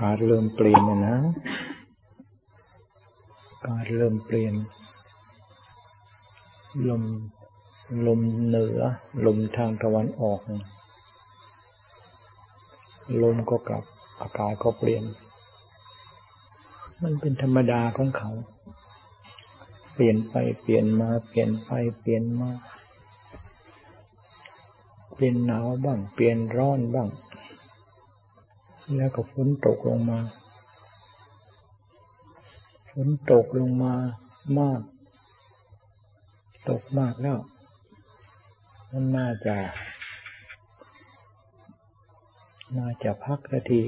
การเริ่มเปลี่ยนนะนะ การเริ่มเปลี่ยน ลม ลมเหนือ ลมทางตะวันออก ลมก็กลับ อากาศก็เปลี่ยน มันเป็นธรรมดาของเขา เปลี่ยนไปเปลี่ยนมา เปลี่ยนไปเปลี่ยนมา เปลี่ยนหนาวบ้าง เปลี่ยนร้อนบ้าง แล้วก็ฝนตกลงมา ฝนตกลงมามาก ตกมากแล้ว มันน่าจะน่าจะพักนาที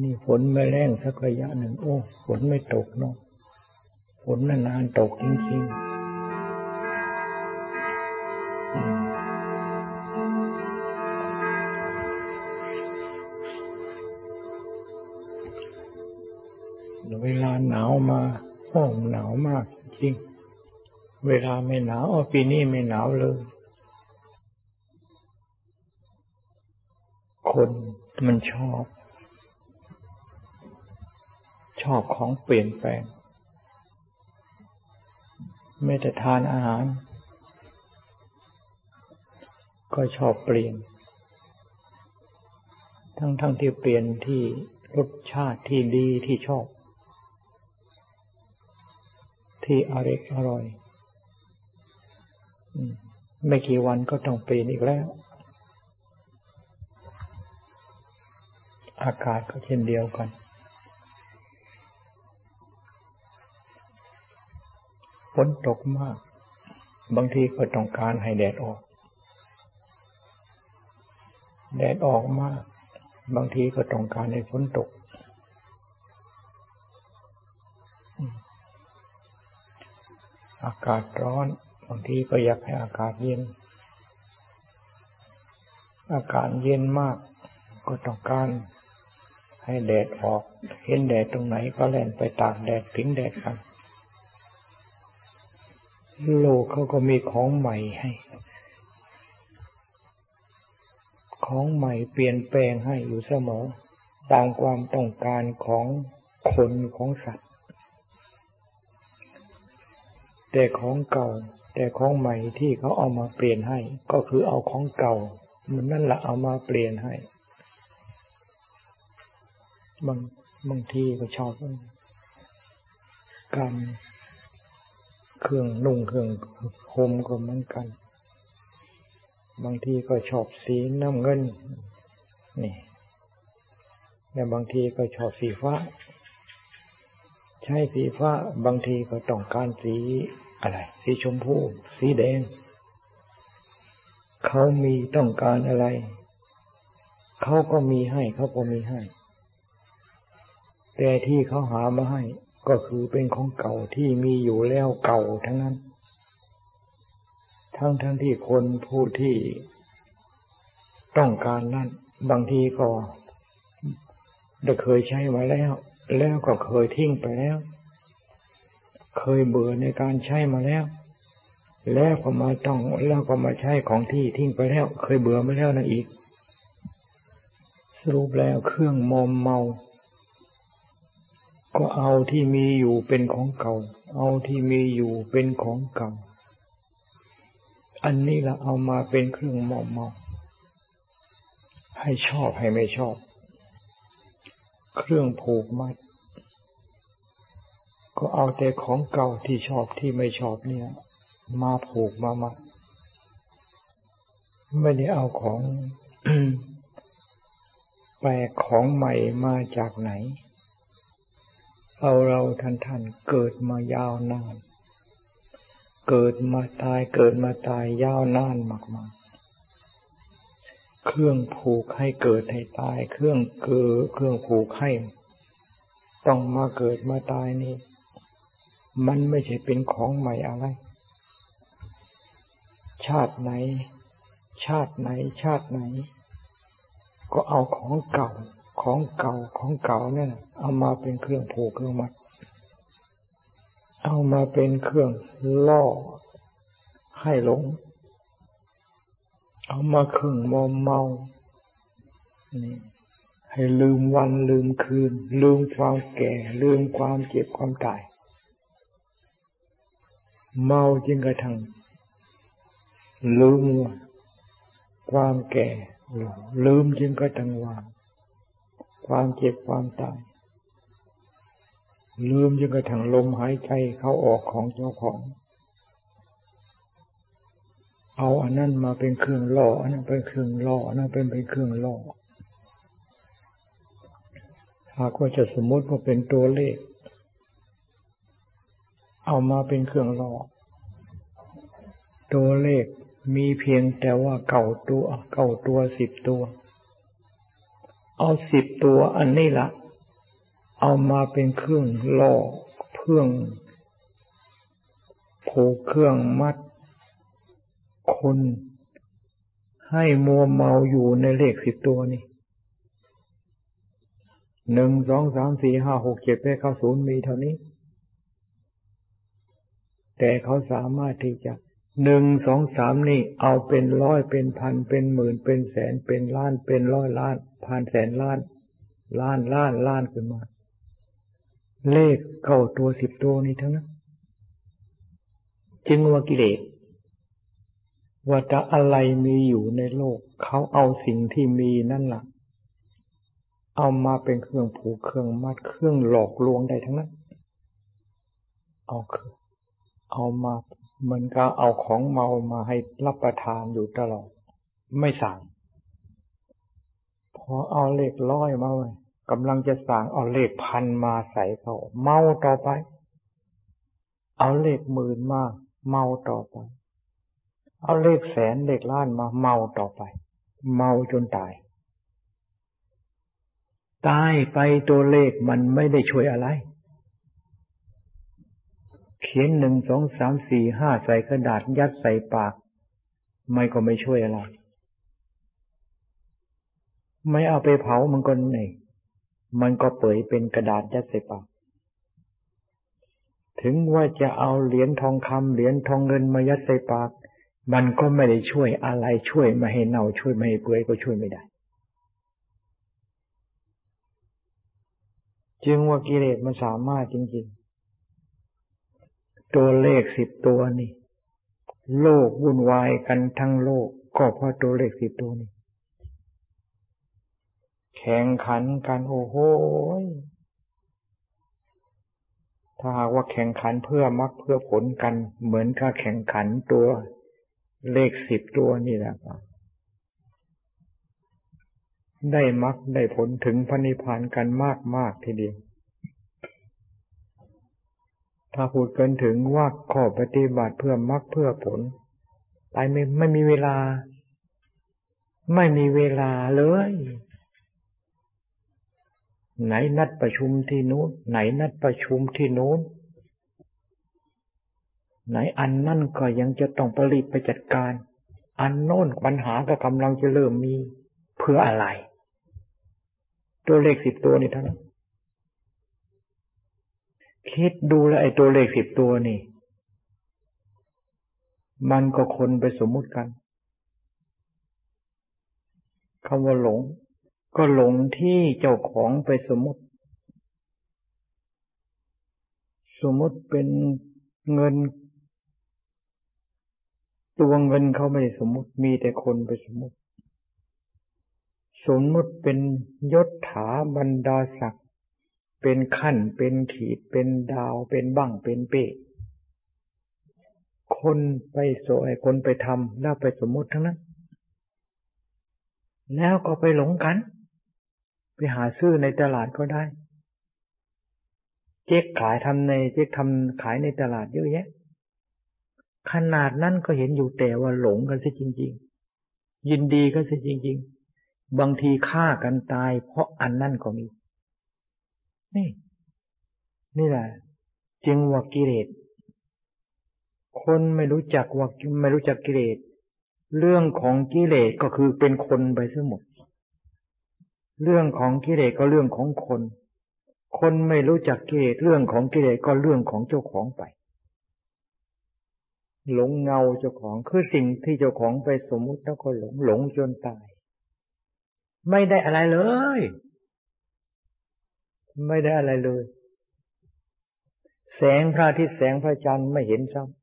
นี่ฝนไม่แรงสักระยะหนึ่ง โอ้ ฝนไม่ตกเนาะ ฝนนานๆตกจริงๆ มาโอ้หนาวมากจริง เวลาไม่หนาวอ๋อปีนี้ไม่หนาวเลย คนมันชอบ ชอบของเปลี่ยนแปลง ไม่แต่ทานอาหาร ก็ชอบเปลี่ยน ทั้งทั้งที่เปลี่ยนที่รสชาติที่ดีที่ชอบ ที่อร่อยอร่อยไม่กี่วันก็ต้องเปลี่ยนอีกแล้ว อากาศก็เช่นเดียวกัน ฝนตกมาก บางทีก็ต้องการให้แดดออก แดดออกมาก บางทีก็ต้องการให้ฝนตก อากาศร้อน บางทีก็อยากให้อากาศเย็น อากาศเย็นมาก ก็ต้องการให้แดดออก เห็นแดดตรงไหนก็แล่นไปตากแดดผิงแดดกันโลกเขาก็มีของใหม่ให้ ของใหม่เปลี่ยนแปลงให้อยู่เสมอ ตามความต้องการของคนของสัตว์ แต่ของเก่า แต่ของใหม่ที่เขาเอามาเปลี่ยนให้ ก็คือเอาของเก่า มันนั่นแหละเอามาเปลี่ยนให้ บางบางทีก็ชอบการเครื่องนุ่งเครื่องห่มก็เหมือนกัน บางทีก็ชอบสีน้ำเงิน นี่แต่บางทีก็ชอบสีฟ้า ใช้สีฟ้าบางทีก็ต้องการสีอะไร สีชมพู สีแดง เขามีต้องการอะไร เขาก็มีให้เขาก็มีให้ แต่ที่เขาหามาให้ ก็คือเป็นของเก่าที่มีอยู่แล้วเก่าทั้งนั้น ทั้งทั้งที่คนผู้ที่ต้องการนั้นบางทีก็ได้เคยใช้มาแล้ว แล้วก็เคยทิ้งไปแล้ว เคยเบื่อในการใช้มาแล้ว แล้วก็มาต้องแล้วก็มาใช้ของที่ทิ้งไปแล้ว เคยเบื่อมาแล้วนะอีก สรุปแล้วเครื่องมอมเมา ก็เอาที่มีอยู่เป็นของเก่า เอาที่มีอยู่เป็นของเก่า อันนี้ละเอามาเป็นเครื่องมอมเมา ให้ชอบให้ไม่ชอบ เครื่องผูกมัด ก็เอาแต่ของเก่าที่ชอบที่ไม่ชอบเนี่ย มาผูกมามาไม่ได้เอาของแปลของใหม่มาจากไหน เอาเราท่านท่านเกิดมายาวนาน เกิดมาตายเกิดมาตายยาวนานมากมา เครื่องผูกให้เกิดให้ตาย เครื่องเกิดเครื่องผูกให้ ต้องมาเกิดมาตายนี่ มันไม่ใช่เป็นของใหม่อะไร ชาติไหน ชาติไหน ชาติไหน ก็เอาของเก่าของเก่าของเก่าเนี่ยเอามาเป็นเครื่องผูกเครื่องมัด เอามาเป็นเครื่องล่อให้หลง เอามาเครื่งมอมเมานี่ให้ลืมวันลืมคืน ลืมความแก่ ลืมความเจ็บความตาย เมาจึงกระทั่งลืมความแก่ลืมจึงกระทั่งว่าความเจ็บความตาย ลืมจึงกระทั่งลมหายใจเขาออกของเจ้าของ เอาอันนั้นมาเป็นเครื่องล่ออันนั้นเป็นเครื่องล่ออันนั้นเป็นเป็นเครื่องล่อหากว่าจะสมมติว่าเป็นตัวเลข เอามาเป็นเครื่องล่อตัวเลขมีเพียงแต่ว่าเก่าตัวเก่าตัวสิบตัว เอาสิบตัวอันนี้ละเอามาเป็นเครื่องล่อเพื่องผูกเครื่องมัด คน ให้มัวเมาอยู่ในเลขสิบตัวนี่หนึ่งสองสามสี่ห้าหกเจ็ดแปดเก้าศูนย์มีเท่านี้ แต่เขาสามารถที่จะหนึ่งสองสามนี่ เอาเป็นร้อยเป็นพันเป็นหมื่นเป็นแสนเป็นล้านเป็นร้อยล้านพันแสนล้าน ล้านล้านล้านขึ้นมา เลขเก้าตัวสิบตัวนี้ทั้งนั้นจึงว่ากิเลส ว่าจะอะไรมีอยู่ในโลก เขาเอาสิ่งที่มีนั่นละ่ะ เอามาเป็นเครื่องผูกเครื่องมัดเครื่องหลอกลวงได้ทั้งนั้น เอาคือเอามาเหมือนกับเอาของเมามาให้รับประทานอยู่ตลอด ไม่สั่งพอเอาเลขร้อยมาไว้กำลังจะสั่งเอาเลขพันมาใส่เขา เมาต่อไป เอาเลขหมื่นมา เมาต่อไป เอาเลขแสนเลขล้านมาเมาต่อไป เมาจนตาย ตายไปตัวเลขมันไม่ได้ช่วยอะไร เขียนหนึ่งสองสามสี่ห้าใส่กระดาษยัดใส่ปาก ไม่ก็ไม่ช่วยอะไร ไม่เอาไปเผามันก็ไหนมันก็เปื่อยเป็นกระดาษยัดใส่ปากถึงว่าจะเอาเหรียญทองคำเหรียญทองเงินมายัดใส่ปาก มันก็ไม่ได้ช่วยอะไรช่วยไม่ให้เน่าช่วยไม่ให้เปื่อยก็ช่วยไม่ได้ จึงว่ากิเลสมันสามารถจริง ๆ ตัวเลขสิบตัวนี่ โลกวุ่นวายกันทั้งโลก ก็เพราะตัวเลขสิบตัวนี่แข่งขันกันโอ้โหถ้าหากว่าแข่งขันเพื่อมรรคเพื่อผลกัน เหมือนกับแข่งขันตัว เลขสิบตัวนี่แหละครับได้มรรคได้ผลถึงพระนิพพานกันมากมากทีเดียว ถ้าพูดกันถึงว่าขอปฏิบัติเพื่อมรรคเพื่อผลไปไม่ไม่มีเวลา ไม่มีเวลาเลย ไหนนัดประชุมที่นู้นไหนนัดประชุมที่นู้น ไหนอันนั่นก็ยังจะต้องผลิตไปจัดการ อันโน้นปัญหาก็กำลังจะเริ่มมีเพื่ออะไร ตัวเลขสิบตัวนี่ท่านคิดดูแลไอ้ตัวเลขสิบตัวนี่ มันก็คนไปสมมุติกันคำว่าหลง ก็หลงที่เจ้าของไปสมมติ สมมติเป็นเงิน ตัวเงินเขาไม่ได้สมมติมีแต่คนไปสมมติ สมมติเป็นยศถาบรรดาศักดิ์เป็นขั้นเป็นขีดเป็นดาวเป็นบั้งเป็นเป้คนไปโสยคนไปทำแล้วไปสมมติทั้งนั้น แล้วก็ไปหลงกัน ไปหาซื้อในตลาดก็ได้ เจ๊กขายทำในเจ๊กทำขายในตลาดเยอะแยะ ขนาดนั้นก็เห็นอยู่แต่ว่าหลงกันซะจริง ๆ ยินดีกันซะจริง ๆ บางทีฆ่ากันตาย เพราะอันนั่นก็มี นี่ นี่แหละจึงว่ากิเลสคนไม่รู้จักว่าไม่รู้จักกิเลสเรื่องของกิเลสก็คือเป็นคนไปซะหมด เรื่องของกิเลสก็เรื่องของคน คนไม่รู้จักกิเลสเรื่องของกิเลสก็เรื่องของเจ้าของไป หลงเงาเจ้าของคือสิ่งที่เจ้าของไปสมมุติแล้วก็หลงหลงจนตาย ไม่ได้อะไรเลย ไม่ได้อะไรเลย แสงพระอาทิตย์แสงพระจันทร์ไม่เห็นซ้ำ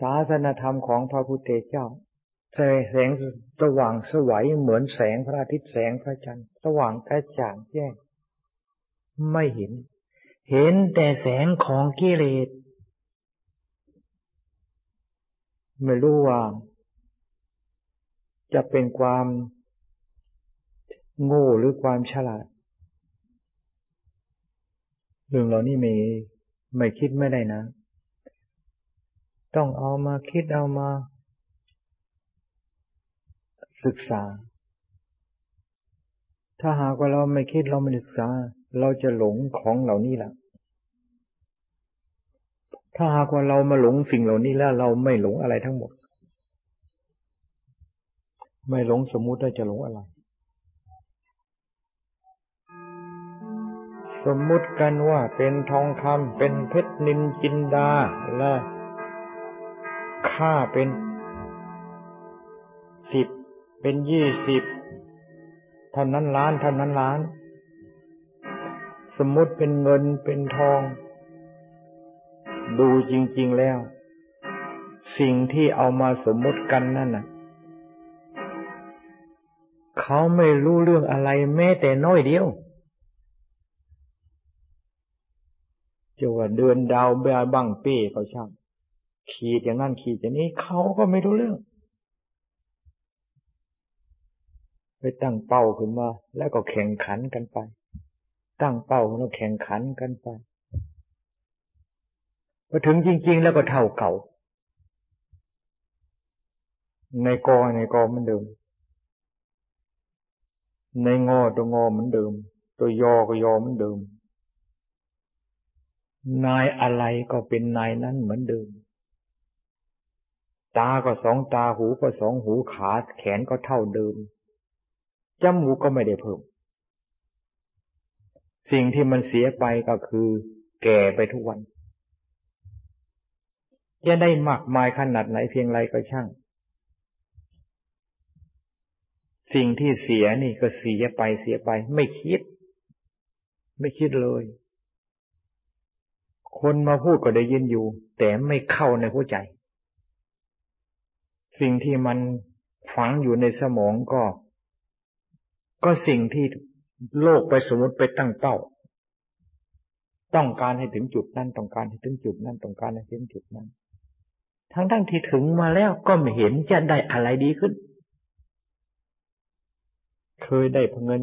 ศาสนธรรมของพระพุทธเจ้าแสงสว่างสวัยเหมือนแสงพระอาทิตย์แสงพระจันทร์สว่างกระจ่างแจ้ง ไม่เห็น เห็นแต่แสงของกิเลส ไม่รู้ว่า จะเป็นความโง่หรือความฉลาด เรื่องเหล่านี้ไม่ไม่คิดไม่ได้นะ ต้องเอามาคิดเอามา ศึกษา ถ้าหากว่าเราไม่คิดเราไม่ศึกษา เราจะหลงของเหล่านี้แหละ ถ้าหากว่าเรามาหลงสิ่งเหล่านี้แล้วเราไม่หลงอะไรทั้งหมด ไม่หลงสมมุติได้จะหลงอะไร สมมุติกันว่าเป็นทองคำเป็นเพชรนินจินดาและค่าเป็นสิบเป็นยี่สิบเท่านั้นล้านเท่านั้นล้าน สมมติเป็นเงินเป็นทอง ดูจริง ๆแล้ว สิ่งที่เอามาสมมติกันนั่นน่ะเขาไม่รู้เรื่องอะไรแม้แต่น้อยเดียวจะว่าเดือนดาวเบียบังเป้ก็ช่างขีดอย่างนั้นขีดอย่างนี้เขาก็ไม่รู้เรื่อง ไปตั้งเป้าขึ้นมา แล้วก็แข่งขันกันไป ตั้งเป้าแล้วแข่งขันกันไป พอถึงจริง ๆ แล้วก็เท่าเก่า ในกอในกอเหมือนเดิม ในงอตัวงอเหมือนเดิม ตัวยอก็ยอเหมือนเดิม นายอะไรก็เป็นนายนั้นเหมือนเดิม ตาก็สองตาหูก็สองหูขาแขนก็เท่าเดิมจมูกก็ไม่ได้เพิ่ม สิ่งที่มันเสียไปก็คือ แก่ไปทุกวัน จะได้มากมายขนาดไหนเพียงไรก็ช่าง สิ่งที่เสียนี่ก็เสียไปเสียไป ไม่คิด ไม่คิดเลย คนมาพูดก็ได้ยินอยู่ แต่ไม่เข้าในหัวใจ สิ่งที่มันฝังอยู่ในสมองก็ ก็สิ่งที่โลกไปสมมติไปตั้งเป้า ต้องการให้ถึงจุดนั้นต้องการให้ถึงจุดนั้นต้องการให้ถึงจุดนั้น ทั้งทั้งที่ถึงมาแล้วก็ไม่เห็นจะได้อะไรดีขึ้น เคยได้เงิน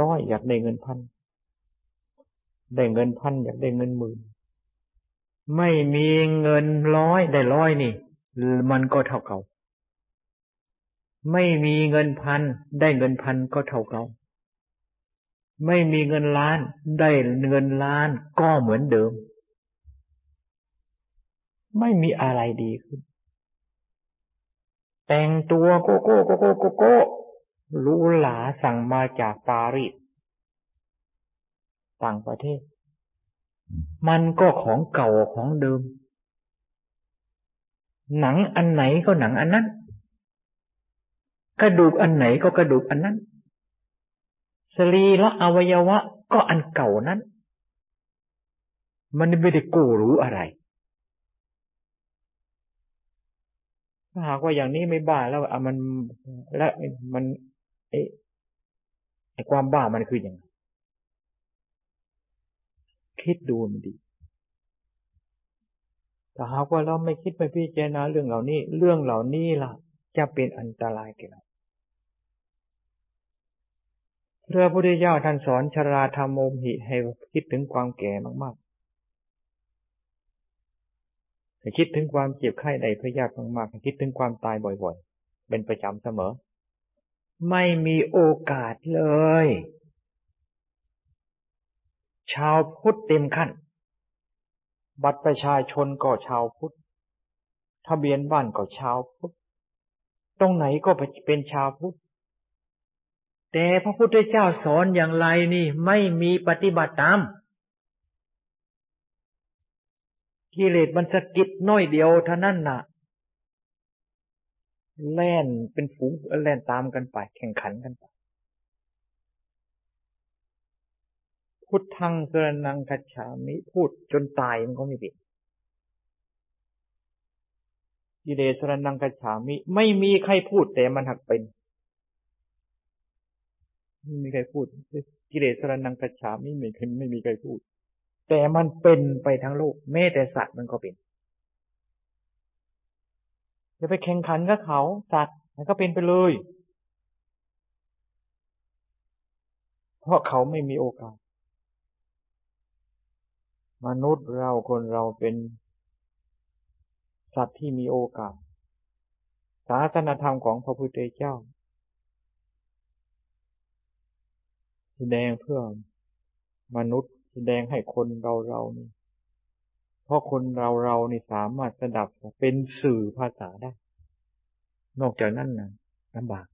ร้อยอยากได้เงินพัน ได้เงินพันอยากได้เงินหมื่น ไม่มีเงินร้อยได้ร้อยนี่ มันก็เท่าเก่า ไม่มีเงินพัน ได้เงินพันก็เท่าเก่า ไม่มีเงินล้าน ได้เงินล้านก็เหมือนเดิม ไม่มีอะไรดีขึ้น แต่งตัวโกโก้โกโก้โกโก้หรูหราสั่งมาจากปารีสต่างประเทศ มันก็ของเก่าของเดิม หนังอันไหนก็หนังอันนั้น กระดูกอันไหนก็กระดูกอันนั้น สรีละอวัยวะก็อันเก่านั้น มันไม่ได้กูรู้อะไร ถ้าหากว่าอย่างนี้ไม่บ้าแล้วอะมันและมันไอ้ไอ้ความบ้ามันคืออย่างไรคิดดูมันดีถ้าหากว่าเราไม่คิดไม่พิจารณาเรื่องเหล่านี้ เรื่องเหล่านี้ล่ะ จะเป็นอันตรายแก่เราพระพุทธเจ้าท่านสอนชราธรรมโมหิให้คิดถึงความแก่มากๆ ให้คิดถึงความเจ็บไข้ใดพยาธิมากๆให้คิดถึงความตายบ่อยๆ เป็นประจำเสมอ ไม่มีโอกาสเลย ชาวพุทธเต็มขั้น บัตรประชาชนก็ชาวพุทธ ทะเบียนบ้านก็ชาวพุทธ ตรงไหนก็เป็นชาวพุทธ แต่พระพุทธเจ้าสอนอย่างไรนี่ ไม่มีปฏิบัติตาม กิเลสมันสะกิดน้อยเดียวเท่านั้นน่ะ แล่นเป็นฝูงแล่นตามกันไป แข่งขันกันไป พุทธังสรนังคัจฉามิพูดจนตายมันก็ไม่ผิดกิเลสรนังคัจฉามิ ไม่มีใครพูดแต่มันหักเป็นไม่มีใครพูดกิเลสรนังคัจฉามิไม่เคยไม่มีใครพูด แต่มันเป็นไปทั้งโลกแม้แต่สัตว์มันก็เป็นจะไปแข่งขันกับเขาสัตว์มันก็เป็นไปเลย เพราะเขาไม่มีโอกาส มนุษย์เราคนเราเป็น สัตว์ที่มีโอกาส ศาสนธรรมของพระพุทธเจ้า แสดงเพื่อมนุษย์ แสดงให้คนเราเรานี่เพราะคนเราเรานี่สามารถสดับเป็นสื่อภาษาได้ นอกจากนั้นนะลำบาก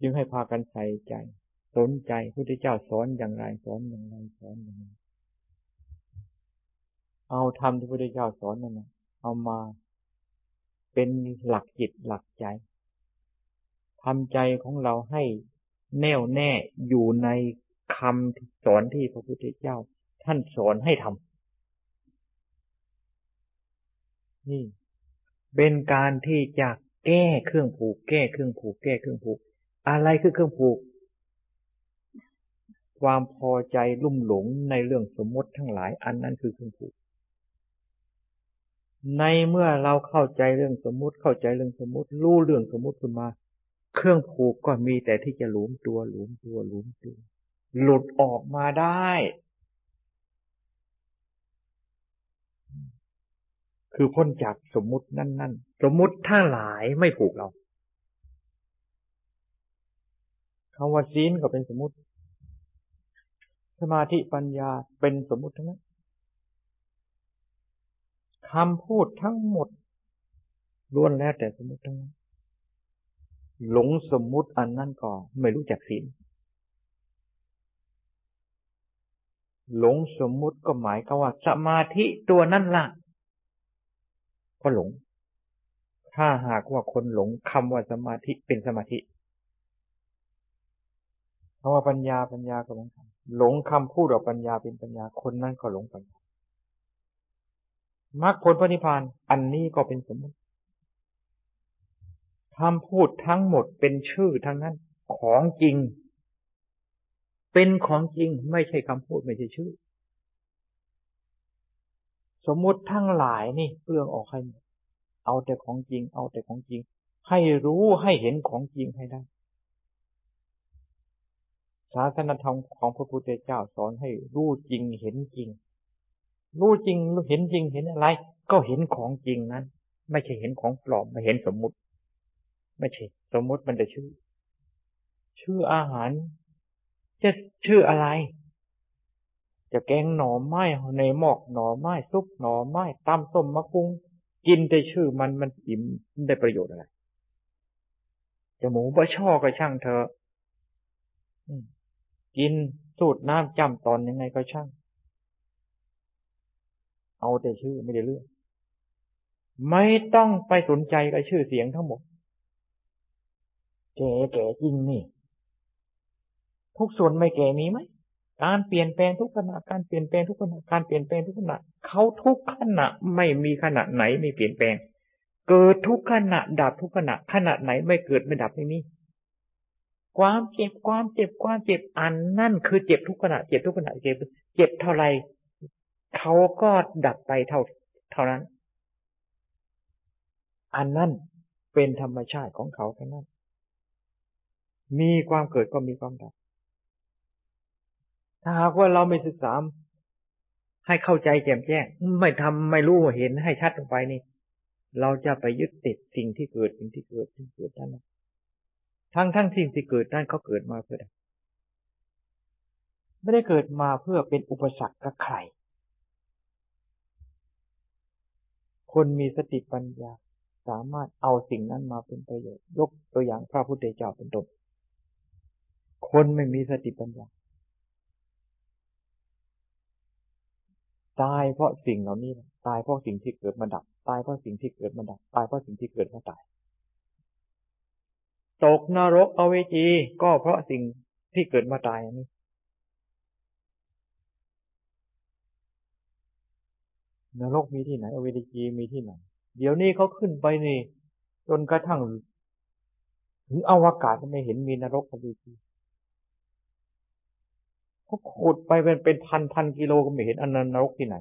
จึงให้พากันใส่ใจ สนใจพระพุทธเจ้าสอนอย่างไรสอนอย่างไรสอนอย่างไรเอาธรรมที่พระพุทธเจ้าสอนนั่นนะเอามาเป็นหลักจิตหลักใจทำใจของเราให้แน่วแน่อยู่ใน คำสอนที่พระพุทธเจ้า ท่านสอนให้ทำนี่ เป็นการที่จะแก้เครื่องผูก แก้เครื่องผูก แก้เครื่องผูก อะไรคือเครื่องผูก ความพอใจลุ่มหลงในเรื่องสมมติทั้งหลาย อันนั้นคือเครื่องผูก ในเมื่อเราเข้าใจเรื่องสมมติ เข้าใจเรื่องสมมติ รู้เรื่องสมมติขึ้นมา เครื่องผูกก็มีแต่ที่จะหลวมตัวหลวมตัวหลวมตัว หลุดออกมาได้ คือพ้นจากสมมุตินั่นนั่นสมมุติทั้งหลายไม่ผูกเราคำว่าศีลก็เป็นสมมุติ สมาธิปัญญาเป็นสมมุติทั้งนั้นคำพูดทั้งหมดล้วนแล้วแต่สมมติทั้งนั้นหลงสมมุติอันนั้นก็ไม่รู้จักศีล หลงสมมุติก็หมายก็ว่า สมาธิตัวนั้นล่ะ ก็หลง ถ้าหากว่าคนหลงคำว่าสมาธิเป็นสมาธิคำว่าปัญญาปัญญาก็หมือนกันหลงคำพูดว่าปัญญาเป็นปัญญาคนนั้นก็หลงปัญญามรรคผลพระนิพพาน อันนี้ก็เป็นสมมติคำพูดทั้งหมดเป็นชื่อทั้งนั้น ของจริง เป็นของจริงไม่ใช่คำพูดไม่ใช่ชื่อ สมมติทั้งหลายนี่เปลืองออกให้เอาแต่ของจริง เอาแต่ของจริง ให้รู้ให้เห็นของจริงให้ได้ศาสนธรรมของพระพุทธเจ้าสอนให้รู้จริงเห็นจริง รู้จริงเห็นจริงเห็นอะไร ก็เห็นของจริงนั้น ไม่ใช่เห็นของปลอมไม่เห็นสมมุติ ไม่ใช่ สมมุติมันจะชื่อ ชื่ออาหาร จะชื่ออะไร จะแกงหน่อไม้ในหมอกหน่อไม้ซุปหน่อไม้ตำส้มมะกุ้ง กินแต่ชื่อมันมันอิ่มได้ประโยชน์อะไรจะหมูบะช่อก็ช่างเธอกินสูตรน้ำจำตอนยังไงก็ช่าง เอาแต่ชื่อไม่ได้เรื่อง ไม่ต้องไปสนใจกับชื่อเสียงทั้งหมด แก่แก่จริงนี่ ทุกส่วนไม่แก่มีไหมการเปลี่ยนแปลงทุกขณะการเปลี่ยนแปลงทุกขณะการเปลี่ยนแปลงทุกขณะเขาทุกขณะไม่มีขณะไหนไม่เปลี่ยนแปลง เกิดทุกขณะดับทุกขณะขณะไหนไม่เกิดไม่ดับไม่มีความเจ็บความเจ็บความเจ็บอันนั่นคือเจ็บทุกขณะเจ็บทุกขณะเจ็บเจ็บเท่าไรเขาก็ดับไปเท่าเท่านั้น อันนั้นเป็นธรรมชาติของเขาแค่นั้น มีความเกิดก็มีความดับ ถ้าหากว่าเราไม่ศึกษาให้เข้าใจแจ่มแจ้ง ไม่ทำไม่รู้เห็นให้ชัดลงไปนี่ เราจะไปยึดติดสิ่งที่เกิดสิ่งที่เกิดสิ่งที่เกิดนั่นทั้งทั้งสิ่งที่เกิดนั่นเขาเกิดมาเพื่อไม่ได้เกิดมาเพื่อเป็นอุปสรรคกับใคร คนมีสติปัญญาสามารถเอาสิ่งนั้นมาเป็นประโยชน์ ยกตัวอย่างพระพุทธเจ้าเป็นต้นคนไม่มีสติปัญญา ตายเพราะสิ่งเหล่านี้ ตายเพราะสิ่งที่เกิดมาดับ ตายเพราะสิ่งที่เกิดมาดับ ตายเพราะสิ่งที่เกิดมาตาย ตกนรกอเวจีก็เพราะสิ่งที่เกิดมาตายนี่นรกมีที่ไหนอเวจีมีที่ไหน เดี๋ยวนี้เขาขึ้นไปนี่ จนกระทั่งถึงอวกาศก็ไม่เห็นมีนรกอเวจี เขาขุดไปเป็นเป็นพันพันกิโลก็ไม่เห็นอันนรกที่ไหน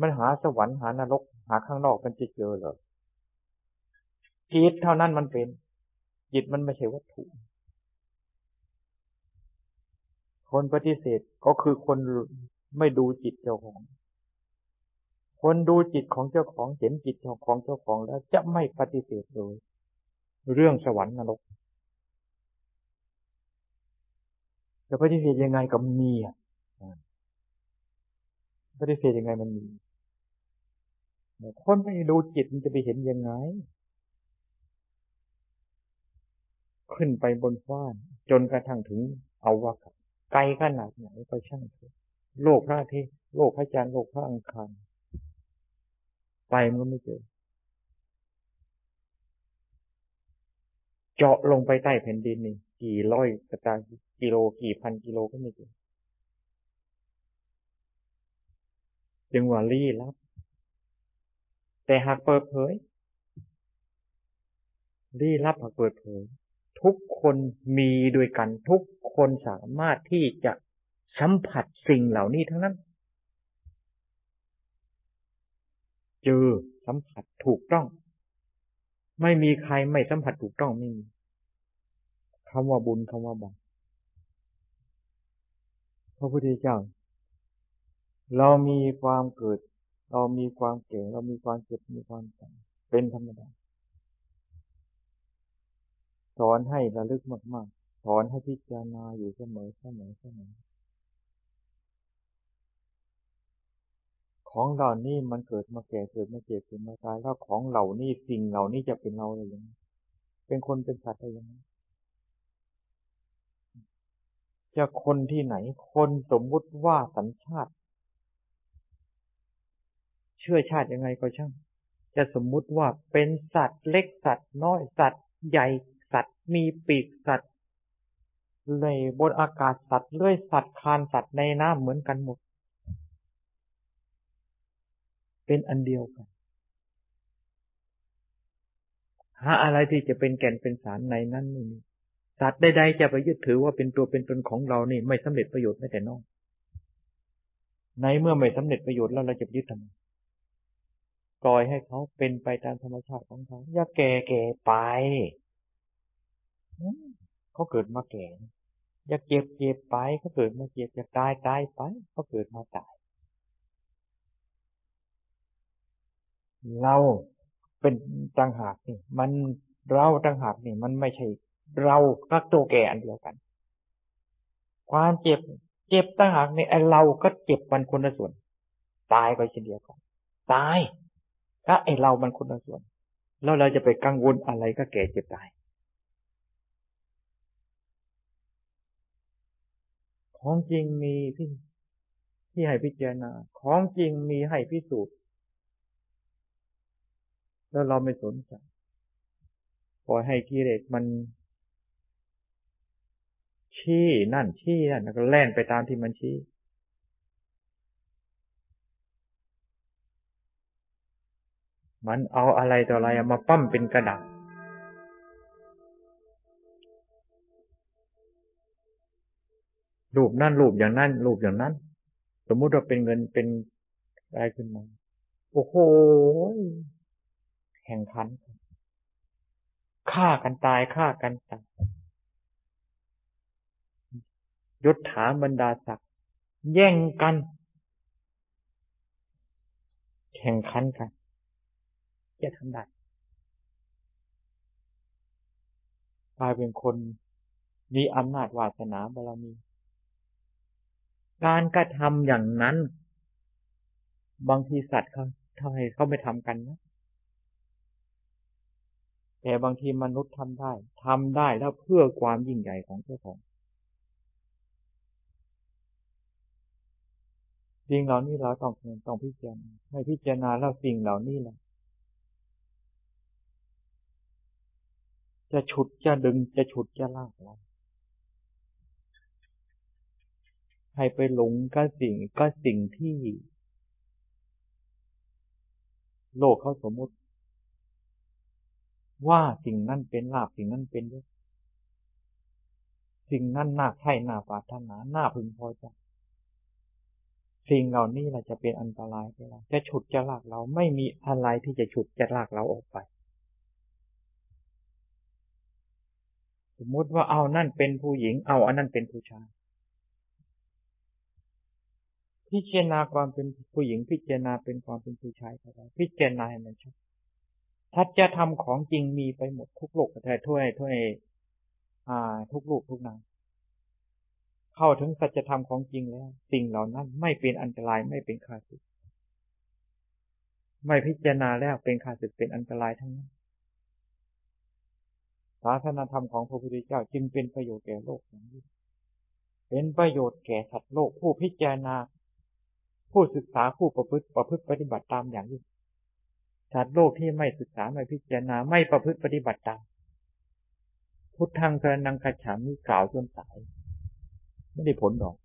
มันหาสวรรค์หานรก หาข้างนอกมันจะเจอเหรอจิตเท่านั้นมันเป็น จิตมันไม่ใช่วัตถุ คนปฏิเสธก็คือคนไม่ดูจิตเจ้าของ คนดูจิตของเจ้าของเห็นจิตของเจ้าของแล้วจะไม่ปฏิเสธเลย เรื่องสวรรค์นรก จะปฏิเสธยังไงก็มีอะปฏิเสธยังไงมันมีคนไม่ดูจิตมันจะไปเห็นยังไง ขึ้นไปบนฟ้าจนกระทั่งถึงเอาว่าไกลขนาดไหนก็ช่างเถอะโลกพระอาทิตย์โลกพระจันทร์โลกพระอังคารไปมันก็ไม่เจอ เจาะลงไปใต้แผ่นดินนี่กี่ร้อยกระจาย กิโลกี่พันกิโลก็ไม่เจอจึงว่าลี้ลับ แต่หากเปิดเผยลี้ลับหากเปิดเผย ทุกคนมีด้วยกัน ทุกคนสามารถที่จะสัมผัสสิ่งเหล่านี้ทั้งนั้น เจอสัมผัสถูกต้อง ไม่มีใครไม่สัมผัสถูกต้องไม่มีคำว่าบุญคำว่าบาป ระพุทธเจ้า เรามีความเกิด เรามีความเก่ง เรามีความเจ็บมีความตายเป็นธรรมดาสอนให้ระลึกมากๆสอนให้พิจารณาอยู่เสมอเสมอเสมอของเหล่านี้มันเกิดมาแก่เกิดมาเจ็บเกิดมาตายแล้วของเหล่านี้สิ่งเหล่านี้จะเป็นเราอะได้ยังไงเป็นคนเป็นสัตว์ได้ยังไง จะคนที่ไหน คนสมมุติว่าสัญชาติ เชื่อชาติยังไงก็ช่าง จะสมมุติว่าเป็นสัตว์เล็กสัตว์น้อยสัตว์ใหญ่สัตว์มีปีกสัตว์เลยบนอากาศสัตว์เลื่อยสัตว์คานสัตว์ในน้ำเหมือนกันหมด เป็นอันเดียวกันหาอะไรที่จะเป็นแก่นเป็นสารในนั้นไม่มี สัตว์ใดๆจะไปยึดถือว่าเป็นตัวเป็นตนของเรานี่ไม่สำเร็จประโยชน์แม้แต่น้อยในเมื่อไม่สำเร็จประโยชน์แล้วเราจะยึดทำไมปล่อยให้เขาเป็นไปตามธรรมชาติของเขาอย่าแก่แก่ไปเขาเกิดมาแก่อย่าเจ็บเจ็บไปเขาเกิดมาเจ็บอย่าตายตายไปเขาเกิดมาตาย เราเป็นต่างหากนี่ มันเราต่างหากนี่ มันไม่ใช่ เราก็ตัวแก่อันเดียวกัน ความเจ็บ เจ็บต่างหากนี่ไอเราก็เจ็บมันคนละส่วน ตายก็เช่นเดียวกัน ตายก็ไอเรามันคนละส่วน แล้วเราจะไปกังวลอะไรก็แก่เจ็บตาย ของจริงมีที่ที่ให้พิจารณา ของจริงมีให้พิสูจน์ แล้วเราไม่สนใจปล่อยให้กิเลสมัน ชี้นั่นชี้นั่นแล้วก็แล่นไปตามที่มันชี้ มันเอาอะไรต่ออะไรมาปั้มเป็นกระดาษรูปนั่นรูปอย่างนั้นรูปอย่างนั้น สมมุติว่าเป็นเงินเป็นอะไรขึ้นมา โอ้โหแข่งขันฆ่ากันตายฆ่ากันตาย ยศถาบรรดาศักดิ์แย่งกัน แข่งขันกัน จะทำได้กลายเป็นคนมีอำนาจวาสนาบารมี การกระทำอย่างนั้น บางทีสัตว์เขาทำไมเขาไม่ทำกันนะแต่บางทีมนุษย์ทำได้ทำได้แล้วเพื่อความยิ่งใหญ่ของเจ้าของ สิ่งเหล่านี้เราต้องต้องพิจารณาให้พิจารณาแล้วสิ่งเหล่านี้แหละจะฉุดจะดึงจะฉุดจะลากเราให้ไปหลงกับสิ่งก็สิ่งที่ โลกเขาสมมติ ว่าสิ่งนั้นเป็นลาภสิ่งนั้นเป็นยศสิ่งนั้นน่าใคร่น่าปรารถนาน่าพึงพอใจ สิ่งเหล่านี้แหละจะเป็นอันตรายไปเราจะฉุดจะลากเราไม่มีอะไรที่จะฉุดจะลากเราออกไป สมมติว่าเอานั่นเป็นผู้หญิง เอาอันนั้นเป็นผู้ชายพิจารณาความเป็นผู้หญิง พิจารณาเป็นความเป็นผู้ชายก็ได้พิจารณาให้มันชัดทัจธรรมของจริงมีไปหมดทุกโลกแต่ถ้วยถ้วย อ่า ทุกลูกทุกนาง เข้าถึงสัจธรรมของจริงแล้ว สิ่งเหล่านั้นไม่เป็นอันตรายไม่เป็นข้าศึกไม่พิจารณาแล้วเป็นข้าศึกเป็นอันตรายทั้งนั้นศาสนาธรรมของพระพุทธเจ้าจึงเป็นประโยชน์แก่โลกอย่างยิ่งเป็นประโยชน์แก่สัตว์โลกผู้พิจารณา ผู้ศึกษาผู้ประพฤติประพฤติปฏิบัติตามอย่างยิ่งสัตว์โลกที่ไม่ศึกษาไม่พิจารณาไม่ประพฤติปฏิบัติตาม พุทธังสรนังกัจฉามิกล่าวจนตาย ไม่ได้ผลดอก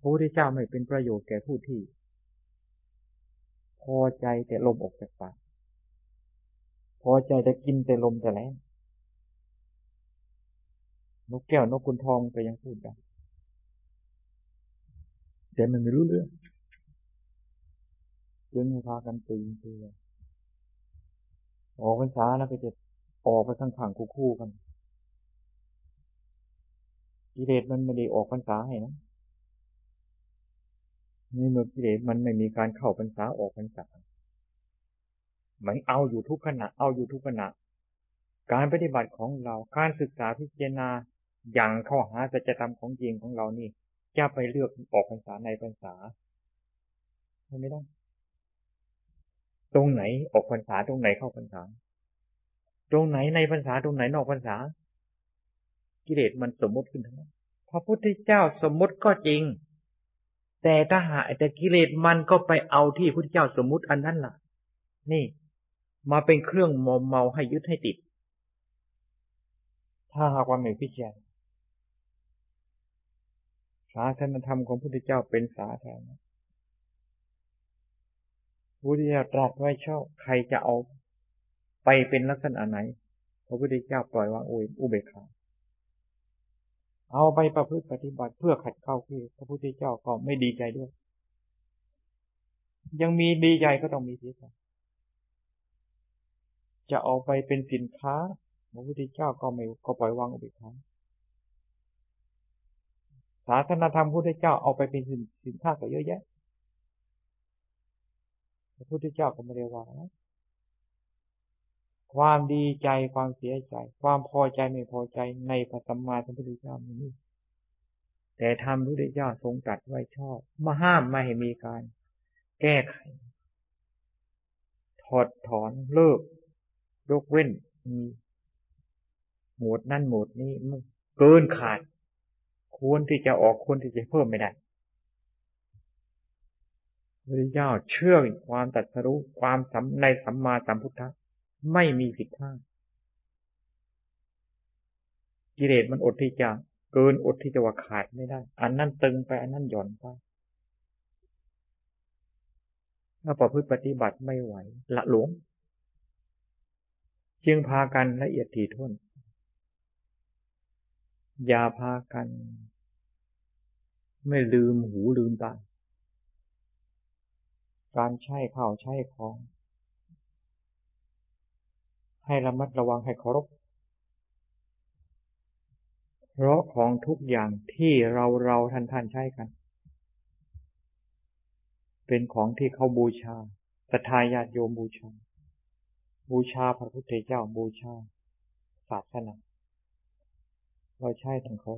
พระพุทธเจ้าไม่เป็นประโยชน์แก่ผู้ที่ พอใจแต่ลมออกจากปากพอใจแต่กินแต่ลมแต่แรงนกแก้วนกคุณทองไปยังพูดได้แต่มันไม่รู้เรื่องจึงพากันตื่นตัวออกพรรษาแล้วก็จะออกไปทั้งขังคู่กัน กิเลสมันไม่ได้ออกพรรษาให้นะนี่เมื่อกิเลสมันไม่มีการเข้าพรรษาออกพรรษามันเอาอยู่ทุกขณะ เอาอยู่ทุกขณะ การปฏิบัติของเรา การศึกษาพิจารณาอย่างเข้าหาสัจธรรมของจริงของเรานี่จะไปเลือกออกพรรษาในพรรษาไม่ได้ ตรงไหนออกพรรษาตรงไหนเข้าพรรษา ตรงไหนในพรรษาตรงไหนนอกพรรษา กิเลสมันสมมติขึ้นทั้งนั้นพระพุทธเจ้าสมมติก็จริง แต่ถ้าหาแต่กิเลสมันก็ไปเอาที่พระพุทธเจ้าสมมติอันนั้นล่ะ นี่ มาเป็นเครื่องมอมเมาให้ยึดให้ติด ถ้าหากว่าไม่พิจารณาศาสนธรรมของพระพุทธเจ้าเป็นสาธารณะพุทธเจ้าตรัสไว้ชอบใครจะเอาไปเป็นลักษณะไหน พระพุทธเจ้าปล่อยวางอุเบกขา เอาไปประพฤติปฏิบัติเพื่อขัดเข้าที่พระพุทธเจ้าก็ไม่ดีใจด้วย ยังมีดีใจก็ต้องมีเสียใจจะเอาไปเป็นสินค้าพระพุทธเจ้าก็ไม่ก็ปล่อยวางอุเบกขาศาสนาธรรมพระพุทธเจ้าเอาไปเป็นสินสินค้าก็เยอะแยะพระพุทธเจ้าก็ไม่ได้ว่า ความดีใจความเสียใจ ความพอใจไม่พอใจในพระสัมมาสัมพุทธเจ้านี้แต่ธรรมพุทธเจ้าทรงตรัสไว้ชอบมาห้ามไม่ให้มีการ แก้ไข ถอดถอนเลิกยกเว้นมีหมวดนั่นหมวดนี้เกินขาด ควรที่จะออกควรที่จะเพิ่มไม่ได้พระเจ้าเชื่อความตัดสรู้ความสำในสัมมาสัมพุทธะ ไม่มีผิดพลาดกิเลสมันอดที่จะเกินอดที่จะว่าขาดไม่ได้ อันนั้นตึงไปอันนั้นหย่อนไปถ้าประพฤติปฏิบัติไม่ไหว ละหลวมจึงพากันละเอียดถี่ถ้วนอย่าพากัน ไม่ลืมหูลืมตาการใช้ข้าวใช้ของ ให้ระมัดระวังให้เคารพ เพราะของทุกอย่างที่เราเราท่านท่านใช้กัน เป็นของที่เขาบูชาศรัทธาญาติโยมบูชา บูชาพระพุทธเจ้าบูชา ศาสนาเราใช้ทั้งเขา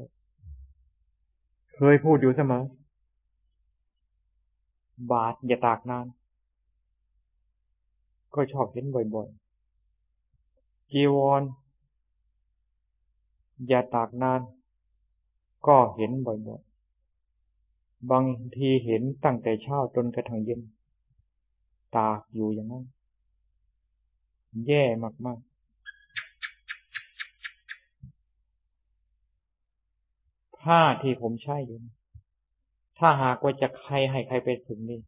เคยพูดอยู่เสมอ บาทอย่าตากนาน ก็ชอบเห็นบ่อยๆ จีวร อย่าตากนาน ก็เห็นบ่อยๆ บางทีเห็นตั้งแต่เช้าจนกระทั่งเย็น ตากอยู่อย่างนั้น แย่มากๆ ผ้าที่ผมใช้อยู่ถ้าหากว่าจะใครให้ใครไปถึงนี่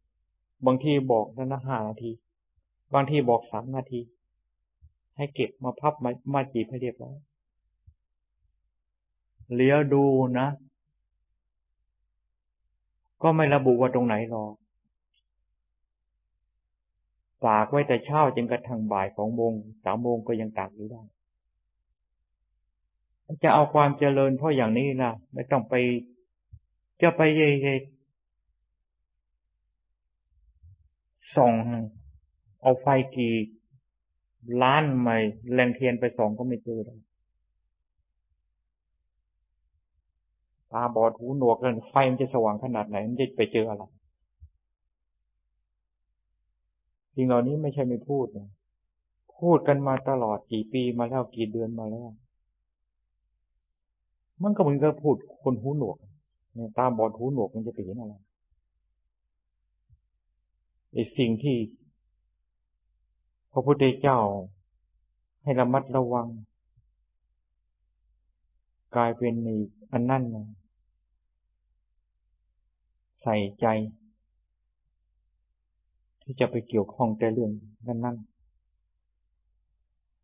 บางทีบอกนั้นนะห้านาที บางทีบอกสามนาที ให้เก็บมาพับมามาจีบให้เรียบร้อยเลี้ยวดูนะ ก็ไม่ระบุว่าตรงไหนหรอกตากไว้แต่เช้าจนกระทั่งบ่ายสองโมงสามโมงก็ยังตากอยู่ได้ จะเอาความเจริญเพราะอย่างนี้นะไม่ต้องไป จะไปเย่ส่องเอาไฟกี่ ล้านใหม่แรงเทียนไปส่องก็ไม่เจอเลยตาบอดหูหนวกกันไฟมันจะสว่างขนาดไหนมันจะไปเจออะไรสิ่งเหล่านี้ไม่ใช่ไม่พูดนะพูดกันมาตลอดกี่ปีมาแล้วกี่เดือนมาแล้ว มันก็เหมือนกับพูดคนหูหนวกตาบอดหูหนวกมันจะไปเห็นอะไรไอ้สิ่งที่ พระพุทธเจ้า ให้ระมัดระวัง กลายเป็นในอันนั่นใส่ใจ ที่จะไปเกี่ยวข้องแต่เรื่องนั้นนั่น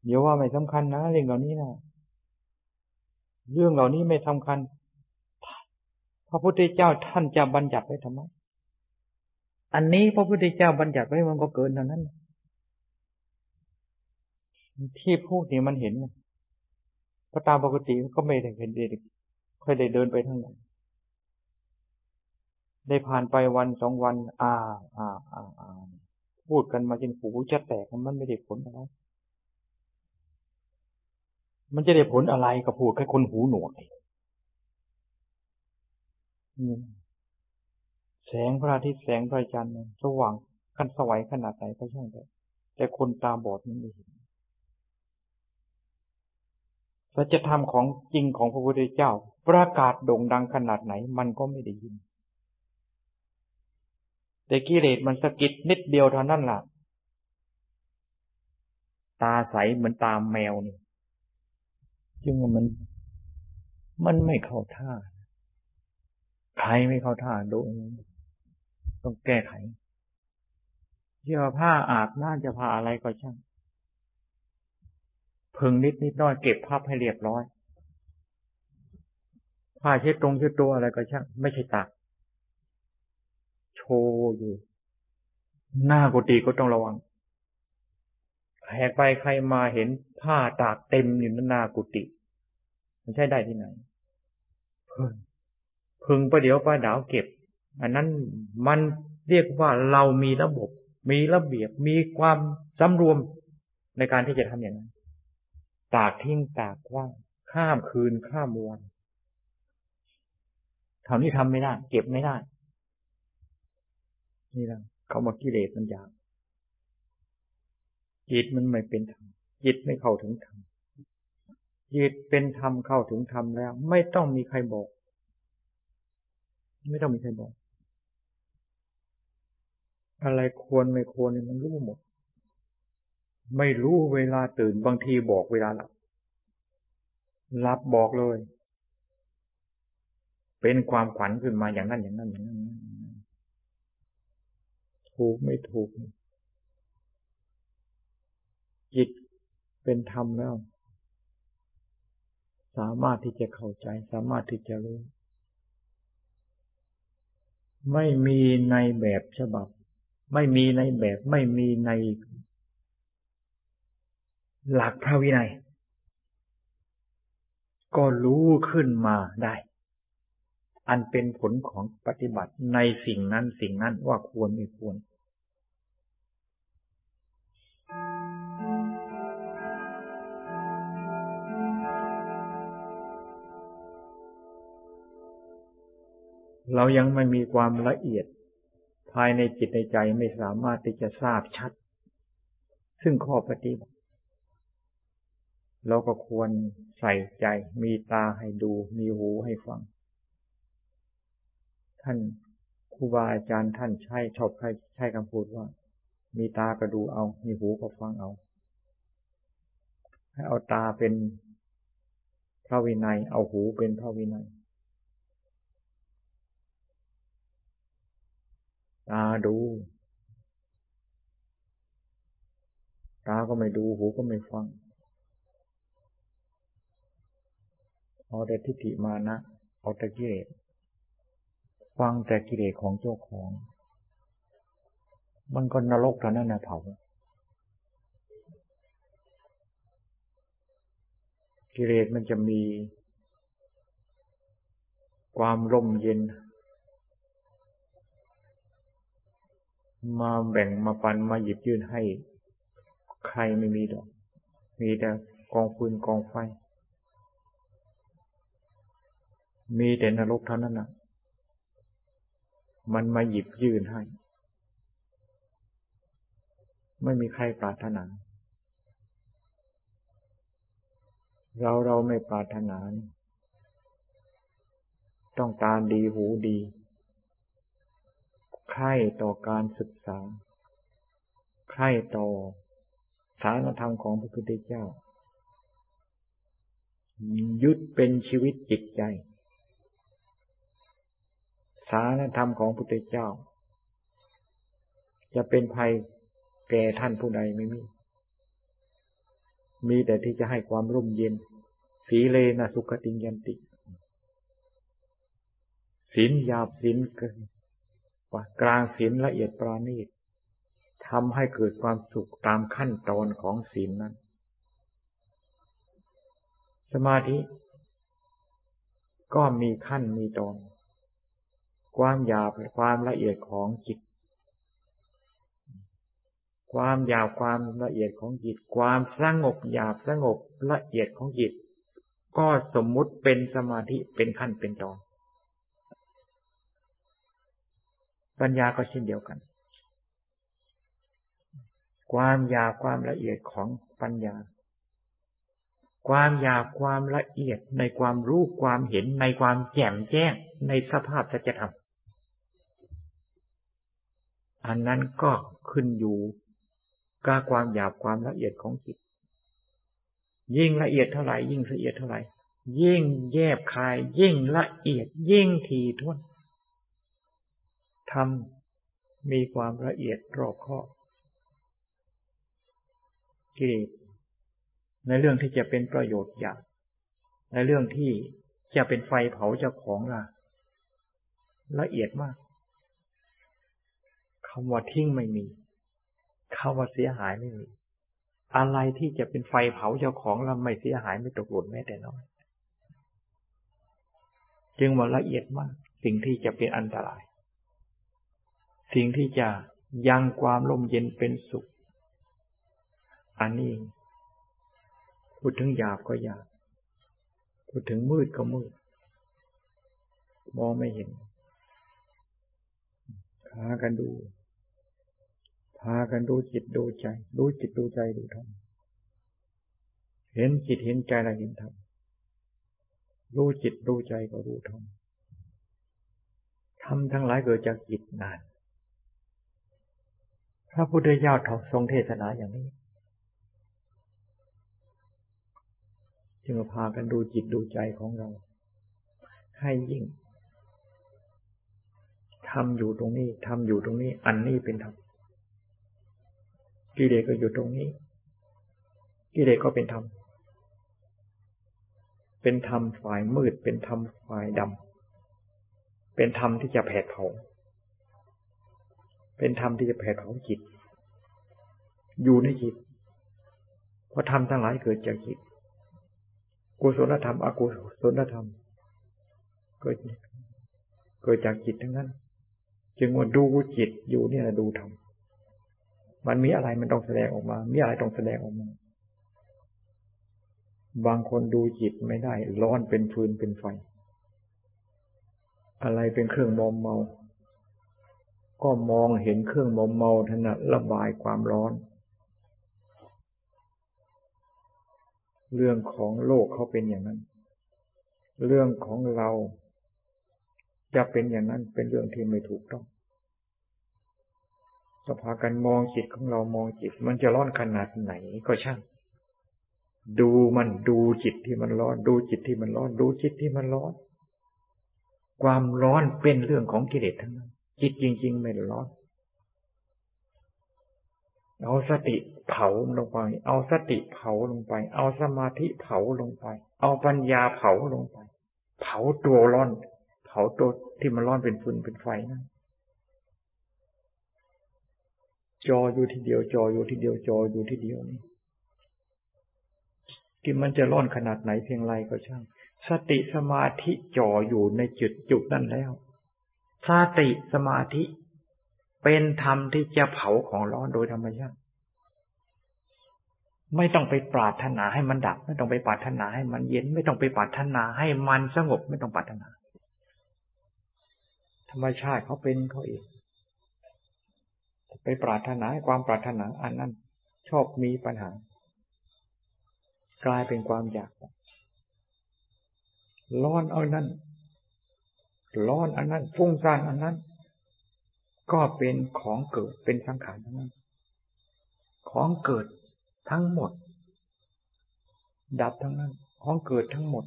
เดี๋ยวว่าไม่สำคัญนะเรื่องเหล่านี้นะเรื่องเหล่านี้ไม่สำคัญ พระพุทธเจ้าท่านจะบัญญัติไว้ทำไมอันนี้พระพุทธเจ้าบัญญัติไว้มันก็เกินเท่านั้น ที่พูดนี่มันเห็นเพราะตามปกติก็ไม่ได้เห็นเด็กค่อยได้เดินไปทั้งนั้นได้ผ่านไปวันสองวัน อ่า อ่า อ่าอ่าพูดกันมาจนหูจะแตกมันไม่ได้ผลอะไร มันจะได้ผลอะไรกับพูดแค่คนหูหนวกแสงพระอาทิตย์แสงพระจันทร์สว่างขั้นสวัยขนาดไหนก็ช่างแต่แต่คนตาบอดมันไม่เห็น สัจธรรมของจริงของพระพุทธเจ้า ประกาศโด่งดังขนาดไหนมันก็ไม่ได้ยิน แต่กิเลสมันสะกิดนิดเดียวเท่านั้นล่ะ ตาใสเหมือนตามแมวนี่จึงมัน มันไม่เข้าท่า ใครไม่เข้าท่าดูต้องแก้ไขเชื่อผ้าอาบน้าจะผ้าอะไรก็ช่าง พึงนิดนิดน้อยเก็บพับให้เรียบร้อย ผ้าเช็ดตรงเช็ดตัวอะไรก็ช่างไม่ใช่ตากโชว์อยู่ หน้ากุฏิก็ต้องระวังแขกไปใครมาเห็นผ้าตากเต็มอยู่หน้ากุฏิมันใช่ได้ที่ไหนพิ่งพึงประเดี๋ยวประดาวเก็บ อันนั้นมันเรียกว่าเรามีระบบ มีระเบียบ มีความสำรวมในการที่จะทำอย่างนั้น ตากทิ้งตากว่างข้ามคืนข้ามวันเท่านี้ทำไม่ได้ เก็บไม่ได้ นี่แหละเขามากิเลสมันอยากจิตมันไม่เป็นธรรมจิตไม่เข้าถึงธรรมจิตเป็นธรรมเข้าถึงธรรมแล้ว ไม่ต้องมีใครบอก ไม่ต้องมีใครบอก อะไรควรไม่ควรมันรู้หมด ไม่รู้เวลาตื่นบางทีบอกเวลาหลับหลับบอกเลย เป็นความขวัญขึ้นมาอย่างนั้นอย่างนั้นอย่างนั้นถูกไม่ถูก จิตเป็นธรรมแล้ว สามารถที่จะเข้าใจ สามารถที่จะรู้ ไม่มีในแบบฉบับ ไม่มีในแบบ ไม่มีใน หลักพระวินัย ก็รู้ขึ้นมาได้ อันเป็นผลของปฏิบัติในสิ่งนั้นสิ่งนั้นว่าควรไม่ควร เรายังไม่มีความละเอียดภายในจิตในใจไม่สามารถที่จะทราบชัด ซึ่งข้อปฏิบัติ เราก็ควรใส่ใจ มีตาให้ดู มีหูให้ฟัง ท่านครูบาอาจารย์ท่านใช้ชอบใช้คำพูดว่า มีตาก็ดูเอา มีหูก็ฟังเอา ให้เอาตาเป็นพระวินัย เอาหูเป็นพระวินัย ตาดู ตาก็ไม่ดู หูก็ไม่ฟัง เอาแต่ทิฏฐิมานะ เอาแต่กิเลส ฟังแต่กิเลสของเจ้าของ มันก็นรกเท่านั้นนะเผา กิเลสมันจะมี ความร่มเย็น มาแบ่งมาปันมาหยิบยื่นให้ ใครไม่มีดอก มีแต่กองฟืนกองไฟ มีแต่นรกเท่านั้นนะมันมาหยิบยื่นให้ ไม่มีใครปรารถนา เราเราไม่ปรารถนา ต้องการดีหูดีใคร่ต่อการศึกษาใคร่ต่อสารธรรมของพระพุทธเจ้า ยึดเป็นชีวิตจิตใจ สารธรรมของพระพุทธเจ้า จะเป็นภัยแก่ท่านผู้ใดไม่มี มีแต่ที่จะให้ความร่มเย็น สีเลนะสุขติยันติศีลหยาบศีลเกินกลางศีลละเอียดปราณีตทำให้เกิดความสุขตามขั้นตอนของศีลนั้น สมาธิ ก็มีขั้นมีตอน ความหยาบความละเอียดของจิต ความหยาบความละเอียดของจิต ความสงบหยาบสงบละเอียดของจิต ก็สมมุติเป็นสมาธิเป็นขั้นเป็นตอน ปัญญาก็เช่นเดียวกัน ความหยาบความละเอียดของปัญญา ความหยาบความละเอียดในความรู้ความเห็นในความแจ่มแจ้งในสภาพสัจธรรม อันนั้นก็ขึ้นอยู่กาความหยาบความละเอียดของจิต ยิ่งละเอียดเท่าไหร่ยิ่งละเอียดเท่าไหร่ ยิ่งแยบคาย ยิ่งละเอียด ยิ่งทีท่วนทำมีความละเอียดรอบคอบกิเลสในเรื่องที่จะเป็นประโยชน์อยากในเรื่องที่จะเป็นไฟเผาเจ้าของล่ะละเอียดมาก คำว่าทิ้งไม่มีคำว่าเสียหายไม่มี อะไรที่จะเป็นไฟเผาเจ้าของเราไม่เสียหายไม่ตกหล่นแม้แต่น้อย จึงว่าละเอียดมาก สิ่งที่จะเป็นอันตราย สิ่งที่จะยังความร่มเย็นเป็นสุข อันนี้ พูดถึงหยาบก็หยาบพูดถึงมืดก็มืด มองไม่เห็นหากันดู พากันดูจิตดูใจ ดูจิตดูใจดูธรรมเห็นจิตเห็นใจแล้วเห็นธรรมรู้จิตรู้ใจก็รู้ธรรมธรรมทั้งหลายเกิดจากจิตนาน พระพุทธเจ้าทรงเทศนาอย่างนี้ จึงพากันดูจิตดูใจของเรา ให้ยิ่งทำอยู่ตรงนี้ทำอยู่ตรงนี้ อันนี้เป็นธรรม กิเลสก็อยู่ตรงนี้ กิเลสก็เป็นธรรม เป็นธรรมฝ่ายมืด เป็นธรรมฝ่ายดำ เป็นธรรมที่จะแผดเผา เป็นธรรมที่จะแผดเผาจิต อยู่ในจิต เพราะธรรมทั้งหลายเกิดจากจิต กุศลธรรม อกุศลธรรม เกิด เกิดจากจิตทั้งนั้น จึงว่าดูจิตอยู่เนี่ยดูธรรม มันมีอะไรมันต้องแสดงออกมา มีอะไรต้องแสดงออกมา บางคนดูจิตไม่ได้ ร้อนเป็นฟืนเป็นไฟ อะไรเป็นเครื่องมอมเมา ก็มองเห็นเครื่องมอมเมาถนัดระบายความร้อน เรื่องของโลกเขาเป็นอย่างนั้น เรื่องของเราจะเป็นอย่างนั้นเป็นเรื่องที่ไม่ถูกต้อง ก็พากันมองจิตของเรามองจิต มันจะร้อนขนาดไหนก็ช่าง ดูมันดูจิตที่มันร้อน ดูจิตที่มันร้อน ดูจิตที่มันร้อน ความร้อนเป็นเรื่องของกิเลสทั้งนั้นจิตจริง ๆ ไม่ร้อนเอาสติเผาลงไป เอาสติเผาลงไป เอาสมาธิเผาลงไป เอาปัญญาเผาลงไป เผาตัวร้อน เผาตัวที่มันร้อนเป็นฟืนเป็นไฟนั่น จออยู่ทีเดียว จออยู่ทีเดียว จออยู่ทีเดียวนี่ที่มันจะร้อนขนาดไหนเพียงไรก็ช่าง สติสมาธิจ่ออยู่ในจุดจุดนั่นแล้วสติสมาธิ เป็นธรรมที่จะเผาของร้อนโดยธรรมชาติไม่ต้องไปปรารถนาให้มันดับ ไม่ต้องไปปรารถนาให้มันเย็น ไม่ต้องไปปรารถนาให้มันสงบ ไม่ต้องปรารถนา ธรรมชาติเขาเป็นเขาเอง ไปปรารถนาความปรารถนาอันนั้น ชอบมีปัญหา กลายเป็นความอยาก ร้อนเอานั้นร้อนอันนั้นฟุ้งซ่านอันนั้น ก็เป็นของเกิดเป็นสังขารทั้งนั้น ของเกิดทั้งหมด ดับทั้งนั้น ของเกิดทั้งหมด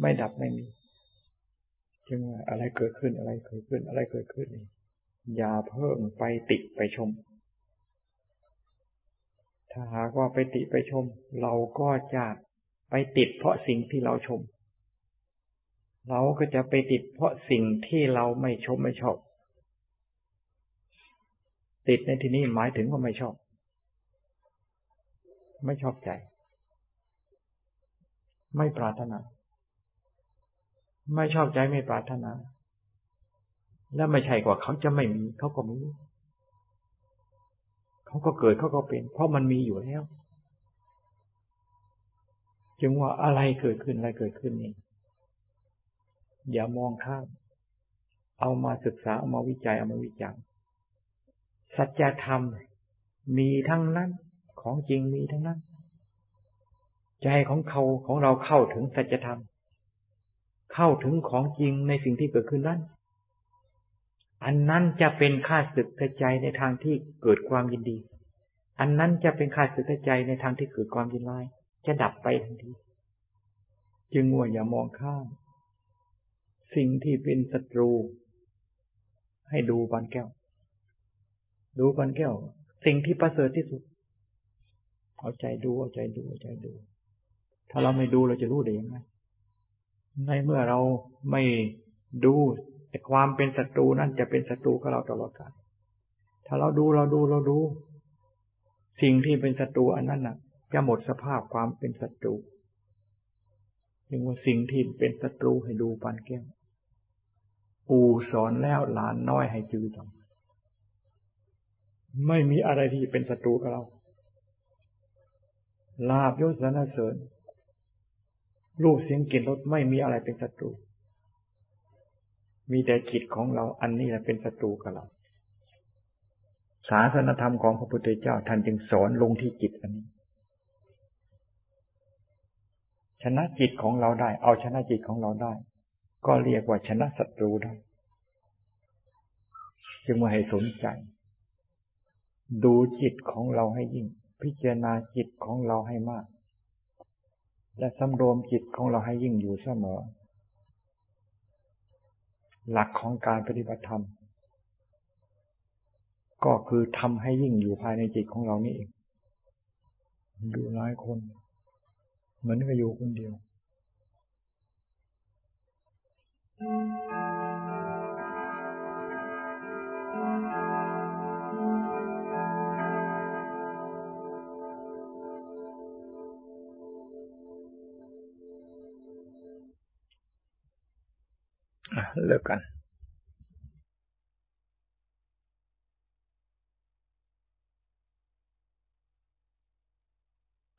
ไม่ดับไม่มีจึงว่าอะไรเกิดขึ้นอะไรเกิดขึ้นอะไรเกิดขึ้นนี่ อย่าเพิ่มไปติไปชม ถ้าหากว่าไปติไปชม เราก็จะไปติดเพราะสิ่งที่เราชม เราก็จะไปติดเพราะสิ่งที่เราไม่ชมไม่ชอบ ติดในที่นี้หมายถึงว่าไม่ชอบ ไม่ชอบใจ ไม่ปรารถนา ไม่ชอบใจไม่ปรารถนา และไม่ใช่กว่าเขาจะไม่มีเขาก็มีเขาก็เกิดเขาก็เป็น เพราะมันมีอยู่แล้ว จึงว่าอะไรเกิดขึ้นอะไรเกิดขึ้นนี่อย่ามองข้าม เอามาศึกษาเอามาวิจัยเอามาวิจารณ์สัจธรรมมีทั้งนั้นของจริงมีทั้งนั้น ใจของเขาของเราเข้าถึงสัจธรรม เข้าถึงของจริงในสิ่งที่เกิดขึ้นนั้น อันนั้นจะเป็นค่าศึกใจในทางที่เกิดความยินดี อันนั้นจะเป็นค่าศึกใจในทางที่เกิดความยินร้าย จะดับไปทันที จึงง่วอย่ามองข้าม สิ่งที่เป็นศัตรู ให้ดูบานแก้ว ดูบานแก้ว สิ่งที่ประเสริฐที่สุด เอาใจดู เอาใจดู เอาใจดู ถ้าเราไม่ดูเราจะรู้ได้ยังไง ในเมื่อเราไม่ดู ความเป็นศัตรูนั้นจะเป็นศัตรูกับเราตลอดกาลถ้าเราดูเราดูเราดู สิ่งที่เป็นศัตรูอันนั้นน่ะ จะหมดสภาพความเป็นศัตรูยังว่าสิ่งที่เป็นศัตรูให้ดูปานแก้วปู่สอนแล้วหลานน้อยให้จือจงไม่มีอะไรที่เป็นศัตรูกับเรา ลาบยศสนเสริญรูปเสียงกลิ่นรสไม่มีอะไรเป็นศัตรู มีแต่จิตของเราอันนี้แหละเป็นศัตรูกับเรา ศาสนธรรมของพระพุทธเจ้าท่านจึงสอนลงที่จิตอันนี้ ชนะจิตของเราได้ เอาชนะจิตของเราได้ ก็เรียกว่าชนะศัตรูได้ จึงมาให้สนใจ ดูจิตของเราให้ยิ่ง พิจารณาจิตของเราให้มาก และสำรวมจิตของเราให้ยิ่งอยู่เสมอ หลักของการปฏิบัติธรรม ก็คือทำให้ยิ่งอยู่ภายในจิตของเรานี่เองดูหลายคน เหมือนกับอยู่คนเดียว เลิกกัน